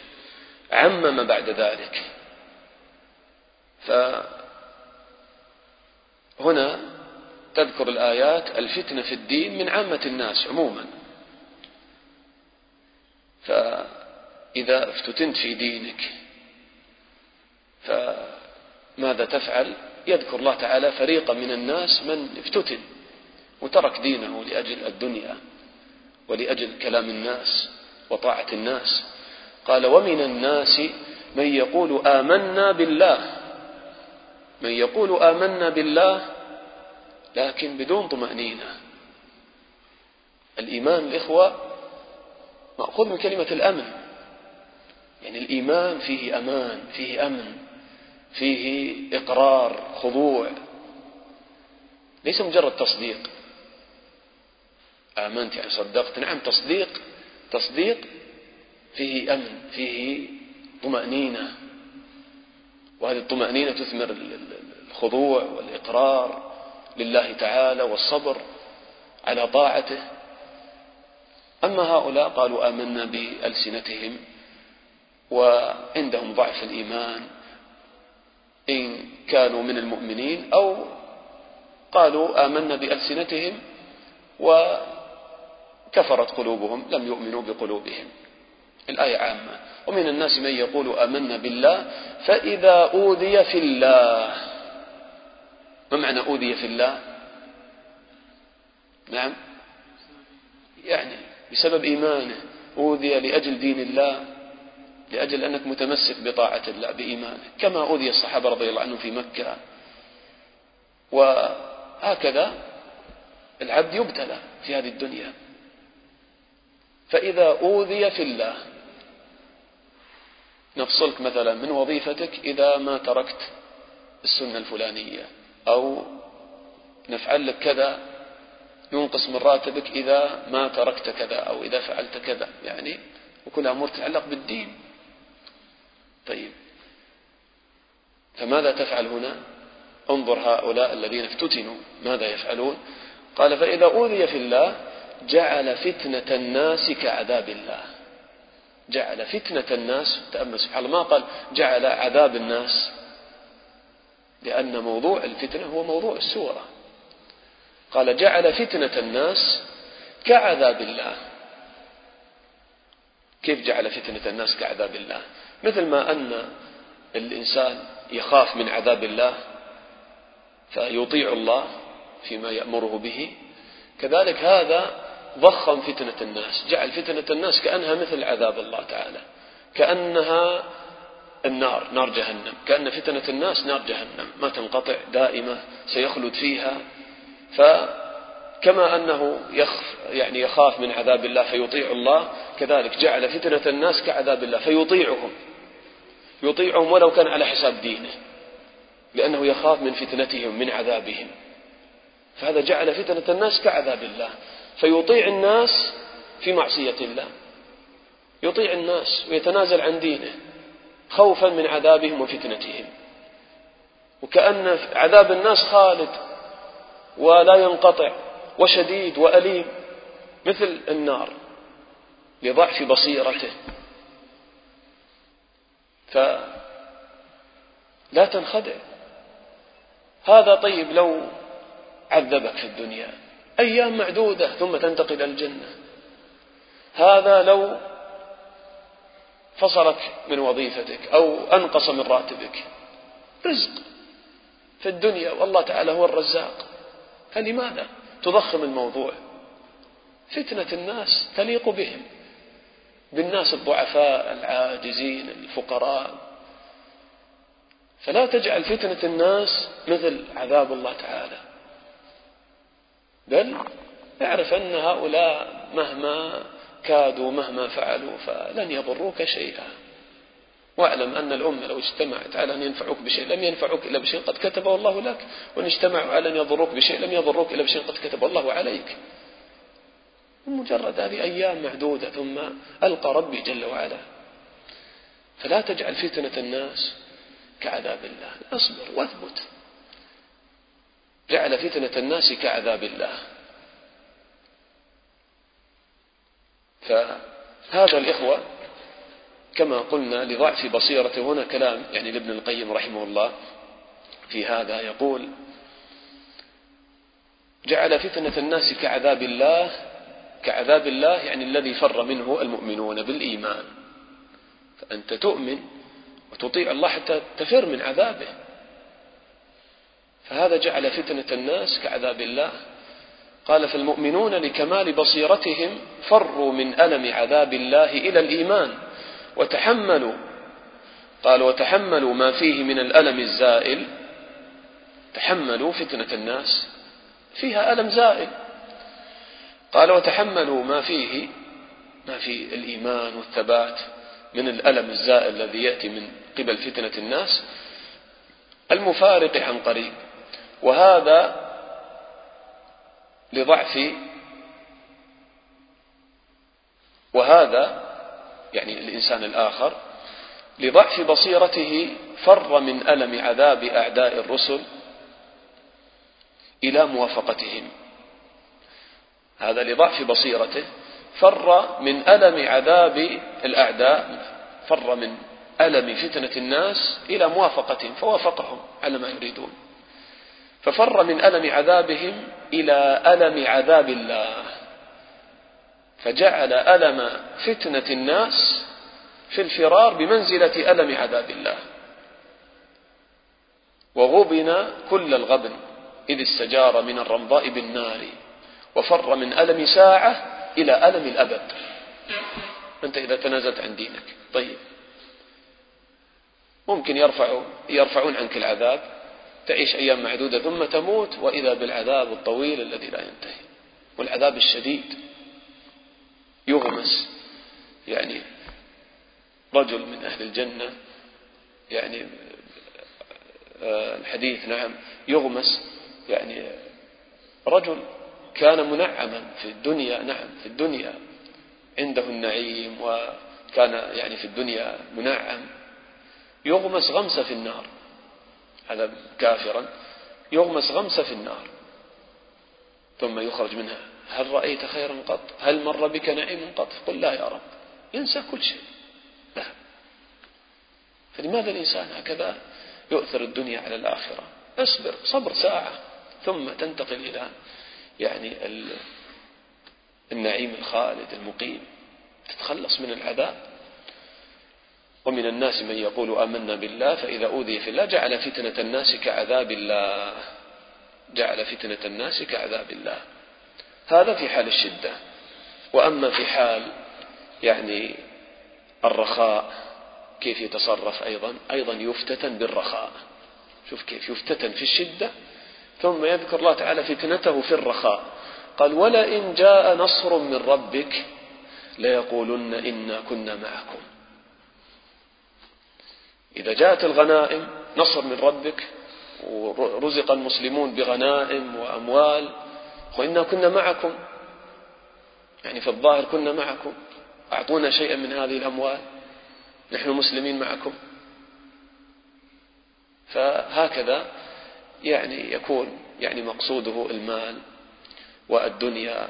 عمم بعد ذلك. فهنا تذكر الآيات الفتنة في الدين من عامة الناس عموما. فإذا افتتنت في دينك فماذا تفعل؟ يذكر الله تعالى فريقا من الناس من افتتن. وترك دينه لأجل الدنيا ولأجل كلام الناس وطاعة الناس. قال ومن الناس من يقول آمنا بالله من يقول آمنا بالله لكن بدون طمأنينة. الإيمان الإخوة مأخوذ من كلمة الأمن يعني الإيمان فيه أمان فيه أمن فيه إقرار خضوع. ليس مجرد تصديق. آمنت يعني صدقت. نعم تصديق تصديق فيه أمن فيه طمأنينة. وهذه الطمأنينة تثمر الخضوع والإقرار لله تعالى والصبر على طاعته. أما هؤلاء قالوا آمنا بألسنتهم وعندهم ضعف الإيمان إن كانوا من المؤمنين أو قالوا آمنا بألسنتهم وكفرت قلوبهم لم يؤمنوا بقلوبهم. الآية عامة. ومن الناس من يقول آمنا بالله فإذا أوذي في الله. ما معنى أوذي في الله؟ نعم. يعني بسبب إيمانه. أوذي لأجل دين الله لأجل أنك متمسك بطاعة الله بإيمانك كما أوذي الصحابة رضي الله عنهم في مكة. وهكذا العبد يبتلى في هذه الدنيا. فإذا أوذي في الله. نفصلك مثلا من وظيفتك إذا ما تركت السنة الفلانية أو نفعل لك كذا ينقص من راتبك إذا ما تركت كذا أو إذا فعلت كذا. يعني وكلها أمور تتعلق بالدين. طيب. فماذا تفعل هنا؟ انظر هؤلاء الذين افتتنوا. ماذا يفعلون؟ قال فإذا أوذي في الله جعل فتنة الناس كعذاب الله. جعل فتنة الناس تأمل سبحان الله ما قال جعل عذاب الناس؟ لأن موضوع الفتنة هو موضوع السورة. قال جعل فتنة الناس كعذاب الله. كيف جعل فتنة الناس كعذاب الله؟ مثل ما أن الإنسان يخاف من عذاب الله فيطيع الله فيما يأمره به. كذلك هذا ضخم فتنة الناس جعل فتنة الناس كأنها مثل عذاب الله تعالى كأنها النار نار جهنم كأن فتنة الناس نار جهنم ما تنقطع دائمة سيخلد فيها. فكما أنه يخف يعني يخاف من عذاب الله فيطيع الله كذلك جعل فتنة الناس كعذاب الله فيطيعهم يطيعهم ولو كان على حساب دينه لأنه يخاف من فتنتهم من عذابهم. فهذا جعل فتنة الناس كعذاب الله. فيطيع الناس في معصية الله. يطيع الناس ويتنازل عن دينه خوفا من عذابهم وفتنتهم. وكأن عذاب الناس خالد ولا ينقطع وشديد وأليم مثل النار لضعف بصيرته. فلا تنخدع. هذا طيب لو عذبك في الدنيا. أيام معدودة ثم تنتقل إلى الجنة. هذا لو فصلك من وظيفتك أو أنقص من راتبك. رزق في الدنيا والله تعالى هو الرزاق. فلماذا تضخم الموضوع؟ فتنة الناس تليق بهم بالناس الضعفاء العاجزين الفقراء. فلا تجعل فتنة الناس مثل عذاب الله تعالى. بل اعرف أن هؤلاء مهما كادوا مهما فعلوا فلن يضروك شيئا. واعلم أن الأمة لو اجتمعت على أن ينفعوك بشيء لم ينفعوك إلا بشيء قد كتبه الله لك. وإن اجتمعوا على أن يضروك بشيء لم يضروك إلا بشيء قد كتبه الله عليك. مجرد هذه أيام معدودة ثم ألقى ربي جل وعلا. فلا تجعل فتنة الناس كعذاب الله. اصبر واثبت. جعل فتنة الناس كعذاب الله. فهذا الإخوة كما قلنا لضعف بصيرته هنا كلام يعني لابن القيم رحمه الله في هذا يقول جعل فتنة الناس كعذاب الله كعذاب الله يعني الذي فر منه المؤمنون بالإيمان. فأنت تؤمن وتطيع الله حتى تفر من عذابه. فهذا جعل فتنة الناس كعذاب الله. قال فالمؤمنون لكمال بصيرتهم فروا من ألم عذاب الله إلى الإيمان وتحملوا قال وتحملوا ما فيه من الألم الزائل. تحملوا فتنة الناس فيها ألم زائل. قال وتحملوا ما فيه ما في الإيمان والثبات من الألم الزائل الذي يأتي من قبل فتنة الناس. المفارق عن قريب وهذا لضعف وهذا يعني الإنسان الآخر لضعف بصيرته فر من ألم عذاب أعداء الرسل إلى موافقتهم. هذا لضعف بصيرته. فر من ألم عذاب الأعداء فر من ألم فتنة الناس إلى موافقتهم فوافقهم على ما يريدون. ففر من ألم عذابهم إلى ألم عذاب الله. فجعل ألم فتنة الناس في الفرار بمنزلة ألم عذاب الله. وغبن كل الغبن إذ استجار من الرمضاء بالنار. وفر من ألم ساعة إلى ألم الأبد. أنت إذا تنازلت عن دينك. طيب. ممكن يرفعوا يرفعون عنك العذاب. تعيش أيام معدودة ثم تموت وإذا بالعذاب الطويل الذي لا ينتهي. والعذاب الشديد. يغمس. يعني رجل من أهل الجنة. يعني آه، الحديث نعم يغمس. يعني رجل كان منعما في الدنيا نعم في الدنيا. عنده النعيم وكان يعني في الدنيا منعم. يغمس غمسة في النار. هذا كافرا يغمس غمسة في النار ثم يخرج منها. هل رأيت خيرا قط؟ هل مر بك نعيم قط؟ قل لا يا رب. ينسى كل شيء. لا. فلماذا الإنسان هكذا يؤثر الدنيا على الآخرة؟ اصبر صبر ساعة ثم تنتقل إلى يعني النعيم الخالد المقيم. تتخلص من العذاب. ومن الناس من يقول آمنا بالله فإذا أوذي في الله جعل فتنة الناس كعذاب الله. جعل فتنة الناس كعذاب الله. هذا في حال الشدة. وأما في حال يعني الرخاء كيف يتصرف أيضا؟ أيضا يفتتن بالرخاء. شوف كيف يفتتن في الشدة. ثم يذكر الله تعالى فتنته في الرخاء. قال ولئن جاء نصر من ربك ليقولن إنا كنا معكم. إذا جاءت الغنائم نصر من ربك ورزق المسلمون بغنائم وأموال وإنا كنا معكم. يعني في الظاهر كنا معكم. أعطونا شيئا من هذه الأموال نحن مسلمين معكم. فهكذا يعني يكون يعني مقصوده المال والدنيا.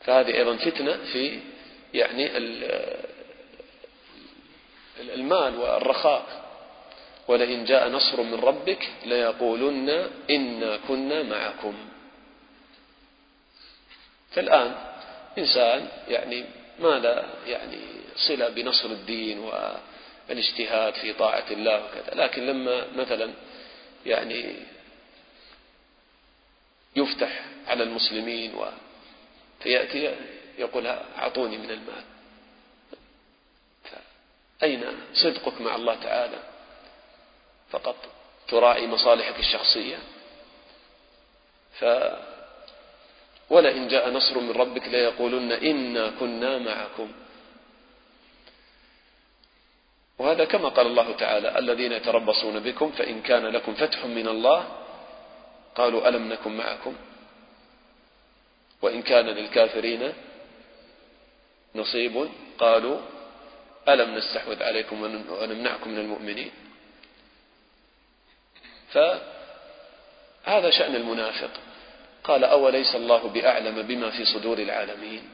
فهذه أيضا فتنة في يعني المال والرخاء. ولئن جاء نصر من ربك ليقولن إنا كنا معكم. فالآن إنسان يعني ما لا يعني صلة بنصر الدين والإجتهاد في طاعة الله وكذا. لكن لما مثلا يعني يفتح على المسلمين و فيأتي يقول أعطوني من المال. أين صدقك مع الله تعالى؟ فقط تراعي مصالحك الشخصية. ف ولئن جاء نصر من ربك ليقولن إنا كنا معكم. وهذا كما قال الله تعالى الذين يتربصون بكم فإن كان لكم فتح من الله قالوا ألم نكن معكم؟ وإن كان للكافرين نصيب قالوا ألم نستحوذ عليكم ونمنعكم من المؤمنين؟ فهذا شأن المنافق. قال أوليس الله بأعلم بما في صدور العالمين؟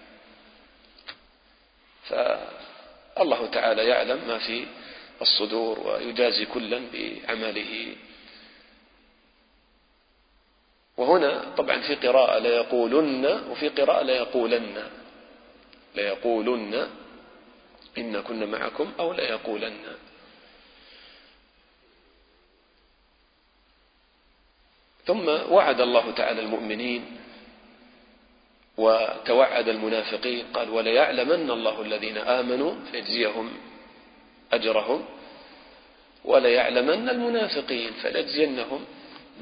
فالله تعالى يعلم ما في الصدور ويجازي كلا بعمله. وهنا طبعا في قراءة ليقولن وفي قراءة ليقولن. ليقولن إنا كنا معكم أو ليقولن ثم وعد الله تعالى المؤمنين وتوعد المنافقين قال وليعلمن الله الذين آمنوا فيجزيهم أجرهم وليعلمن المنافقين فليجزينهم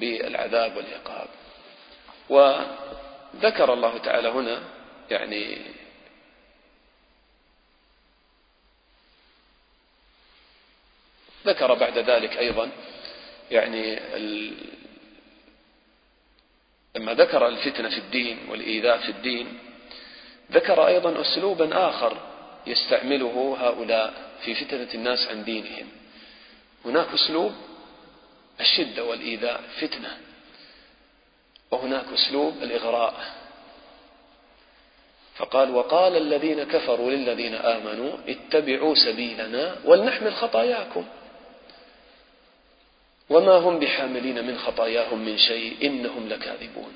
بالعذاب والعقاب. وذكر الله تعالى هنا يعني ذكر بعد ذلك أيضا يعني لما ذكر الفتنة في الدين والإيذاء في الدين ذكر أيضا أسلوبا آخر يستعمله هؤلاء في فتنة الناس عن دينهم. هناك أسلوب الشدة والإيذاء فتنة وهناك أسلوب الإغراء. فقال وقال الذين كفروا للذين آمنوا اتبعوا سبيلنا ولنحمل خطاياكم. وما هم بحاملين من خطاياهم من شيء إنهم لكاذبون.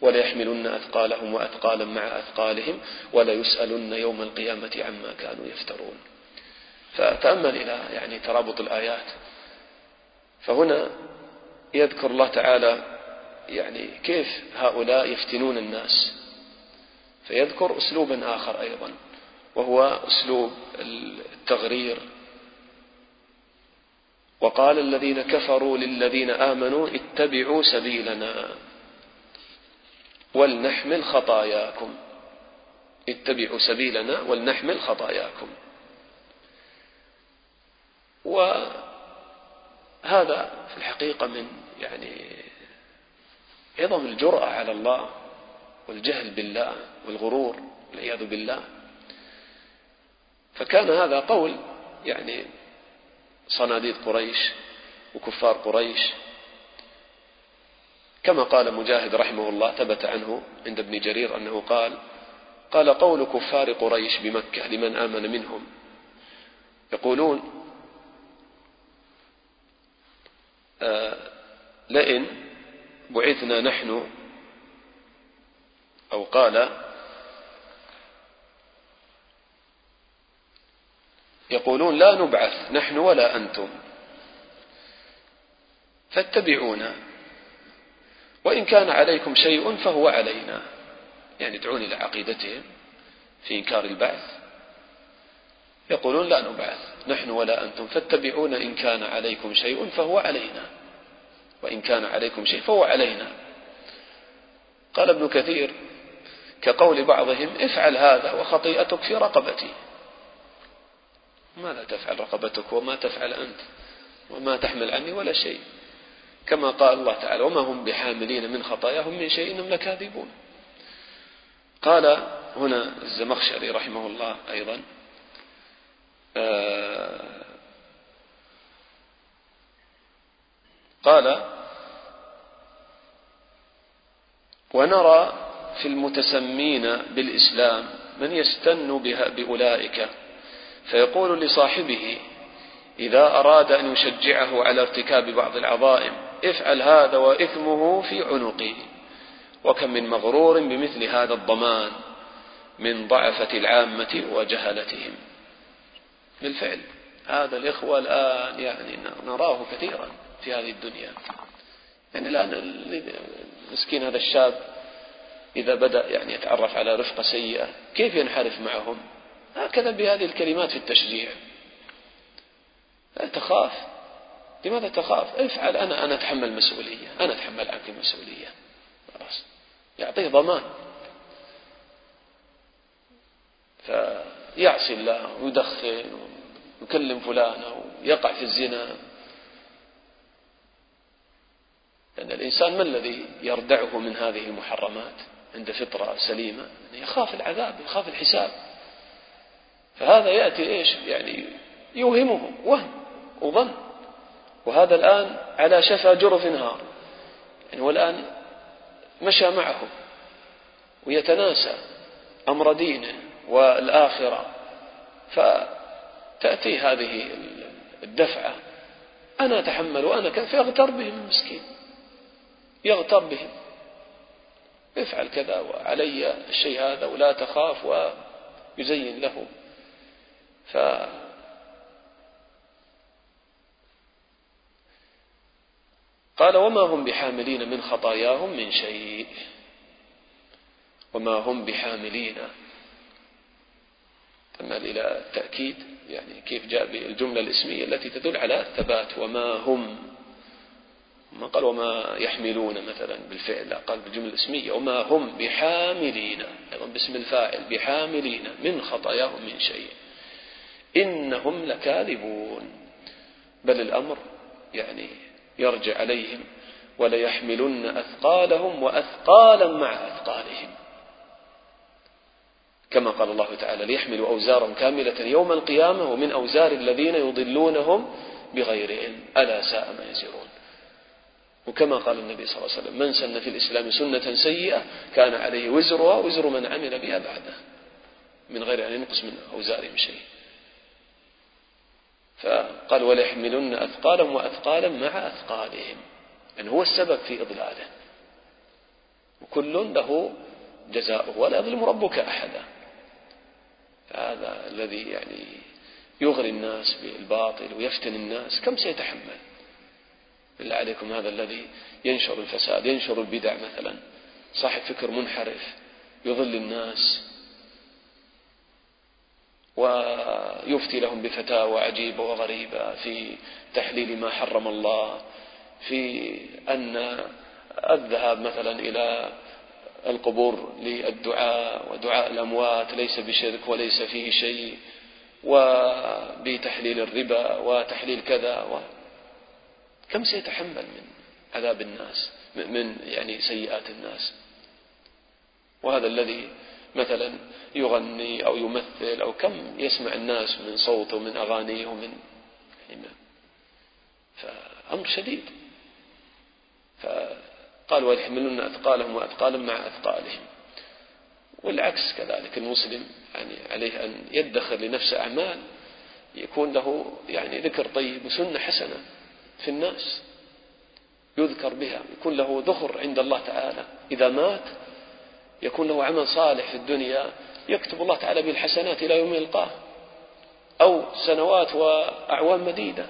وليحملن أثقالهم وأثقالا مع أثقالهم وليسألن يوم القيامة عما كانوا يفترون. فتأمل إلى يعني ترابط الآيات. فهنا يذكر الله تعالى يعني كيف هؤلاء يفتنون الناس. فيذكر أسلوبا آخر أيضا وهو أسلوب التغرير وقال الذين كفروا للذين آمنوا اتبعوا سبيلنا ولنحمل خطاياكم. اتبعوا سبيلنا ولنحمل خطاياكم. وهذا في الحقيقة من يعني عظم الجرأة على الله والجهل بالله والغرور والعياذ بالله. فكان هذا قول يعني صناديد قريش وكفار قريش. كما قال مجاهد رحمه الله ثبت عنه عند ابن جرير أنه قال قال قول كفار قريش بمكة لمن آمن منهم. يقولون آه لئن بعثنا نحن أو قال يقولون لا نبعث نحن ولا أنتم. فاتبعونا. وإن كان عليكم شيء فهو علينا. يعني يدعون إلى عقيدتهم في إنكار البعث. يقولون لا نبعث نحن ولا أنتم. فاتبعونا إن كان عليكم شيء فهو علينا. وإن كان عليكم شيء فهو علينا. قال ابن كثير كقول بعضهم افعل هذا وخطيئتك في رقبتي. ماذا تفعل رقبتك وما تفعل أنت وما تحمل عني ولا شيء. كما قال الله تعالى وما هم بحاملين من خطاياهم من شيء إنهم لكاذبون. قال هنا الزمخشري رحمه الله أيضا آه، قال ونرى في المتسمين بالإسلام من يستن بها بأولئك فيقول لصاحبه إذا أراد أن يشجعه على ارتكاب بعض العظائم افعل هذا وإثمه في عنقه. وكم من مغرور بمثل هذا الضمان من ضعفة العامة وجهلتهم. بالفعل هذا الإخوة الآن يعني نراه كثيرا في هذه الدنيا. يعني الآن مسكين هذا الشاب إذا بدأ يعني يتعرف على رفقة سيئة كيف ينحرف معهم؟ هكذا بهذه الكلمات في التشجيع. لا تخاف؟ لماذا تخاف؟ افعل أنا أنا أتحمل المسؤولية أنا أتحمل عنك المسؤولية خلاص. يعطيه ضمان. فيعصي الله ويدخن ويكلم فلانة ويقع في الزنا. لأن الإنسان ما الذي يردعه من هذه المحرمات؟ عند فطرة سليمة. يخاف العذاب يخاف الحساب. فهذا يأتي إيش؟ يعني يوهمه وهم وظن. وهذا الآن على شفا جرف نهار. يعني والآن مشى معه ويتناسى أمر دينه والآخرة. فتأتي هذه الدفعة. أنا أتحمل وأنا كذا فيغتر بهم المسكين. يغتر بهم. افعل كذا وعلي الشيء هذا ولا تخاف ويزين له ف قال وما هم بحاملين من خطاياهم من شيء. وما هم بحاملين. تمال إلى التأكيد يعني كيف جاء بالجملة الاسمية التي تدل على الثبات. وما هم ما قال وما يحملون مثلا بالفعل لا قال بالجملة الاسمية. وما هم بحاملين أيضا باسم الفاعل بحاملين من خطاياهم من شيء. إنهم لكاذبون. بل الأمر يعني يرجع عليهم وليحملن أثقالهم وأثقالا مع أثقالهم. كما قال الله تعالى ليحملوا أوزارهم كاملة يوم القيامة ومن أوزار الذين يضلونهم بغير علم. ألا ساء ما يزرون وكما قال النبي صلى الله عليه وسلم من سن في الإسلام سنة سيئة كان عليه وزرها وزر من عمل بها بعده من غير أن ينقص من أوزارهم شيء. فقال وليحملن أثقالهم وأثقالا مع أثقالهم. يعني هو السبب في إضلاله. وكل له جزاؤه. ولا يظلم ربك أحدا. هذا الذي يعني يغري الناس بالباطل ويفتن الناس. كم سيتحمل؟ بالله عليكم هذا الذي ينشر الفساد ينشر البدع مثلا. صاحب فكر منحرف يضل الناس. ويفتي لهم بفتاوى عجيبة وغريبة في تحليل ما حرم الله في أن الذهاب مثلا إلى القبور للدعاء ودعاء الأموات ليس بشرك وليس فيه شيء وبتحليل الربا وتحليل كذا و كم سيتحمل من عذاب الناس من يعني سيئات الناس؟ وهذا الذي مثلا يغني أو يمثل أو كم يسمع الناس من صوته ومن أغانيه ومن يعني فأمر شديد. فقال ويحملون أثقالهم وأثقالا مع أثقالهم. والعكس كذلك المسلم يعني عليه أن يدخر لنفسه أعمال يكون له يعني ذكر طيب وسنة حسنة في الناس يذكر بها يكون له ذخر عند الله تعالى. إذا مات يكون له عمل صالح في الدنيا يكتب الله تعالى به الحسنات إلى يوم يلقاه أو سنوات وأعوام مديدة.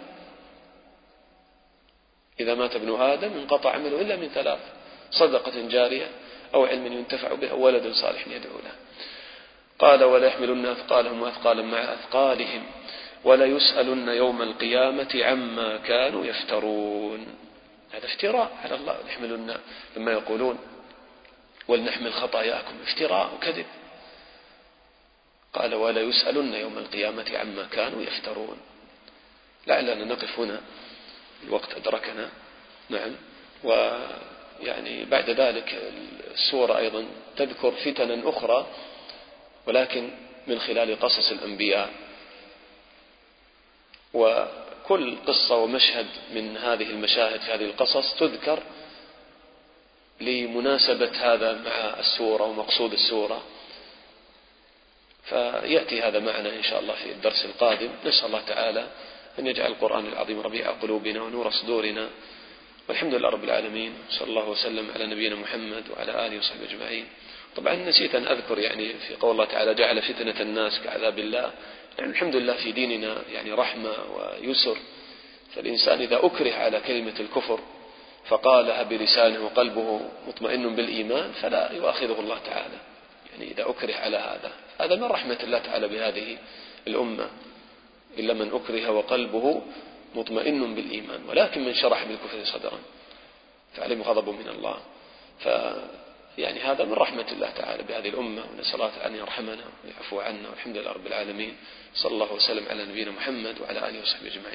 إذا مات ابن آدم انقطع عمله إلا من ثلاث صدقة جارية أو علم ينتفع به أو ولد صالح يدعو له. قال ولا يحملن أثقالهم وأثقالا مع أثقالهم ولا يسألن يوم القيامة عما كانوا يفترون. هذا افتراء على الله يحملن لما يقولون. ولنحمل خطاياكم افتراء وكذب قال ولا يسألن يوم القيامة عما كانوا يفترون. لعلنا نقف هنا الوقت أدركنا. نعم. ويعني بعد ذلك السورة أيضا تذكر فتنا أخرى ولكن من خلال قصص الأنبياء. وكل قصة ومشهد من هذه المشاهد في هذه القصص تذكر لمناسبة هذا مع السورة ومقصود السورة. فيأتي هذا معنا إن شاء الله في الدرس القادم. نسأل الله تعالى أن يجعل القرآن العظيم ربيع قلوبنا ونور صدورنا. والحمد لله رب العالمين. صلى الله وسلم على نبينا محمد وعلى آله وصحبه أجمعين. طبعا نسيت أن أذكر يعني في قول الله تعالى جعل فتنة الناس كعذاب الله. يعني الحمد لله في ديننا يعني رحمة ويسر. فالإنسان إذا أكره على كلمة الكفر فقالها بلسانه وقلبه مطمئن بالإيمان فلا يؤاخذه الله تعالى. يعني إذا أكره على هذا هذا من رحمة الله تعالى بهذه الأمة. إلا من أكره وقلبه مطمئن بالإيمان ولكن من شرح بالكفر صدرا فعليه غضب من الله. ف يعني هذا من رحمة الله تعالى بهذه الأمة ونسأل الله أن يرحمنا ويعفو عنا والحمد لله رب العالمين. صلى الله وسلم على نبينا محمد وعلى آله وصحبه أجمعين.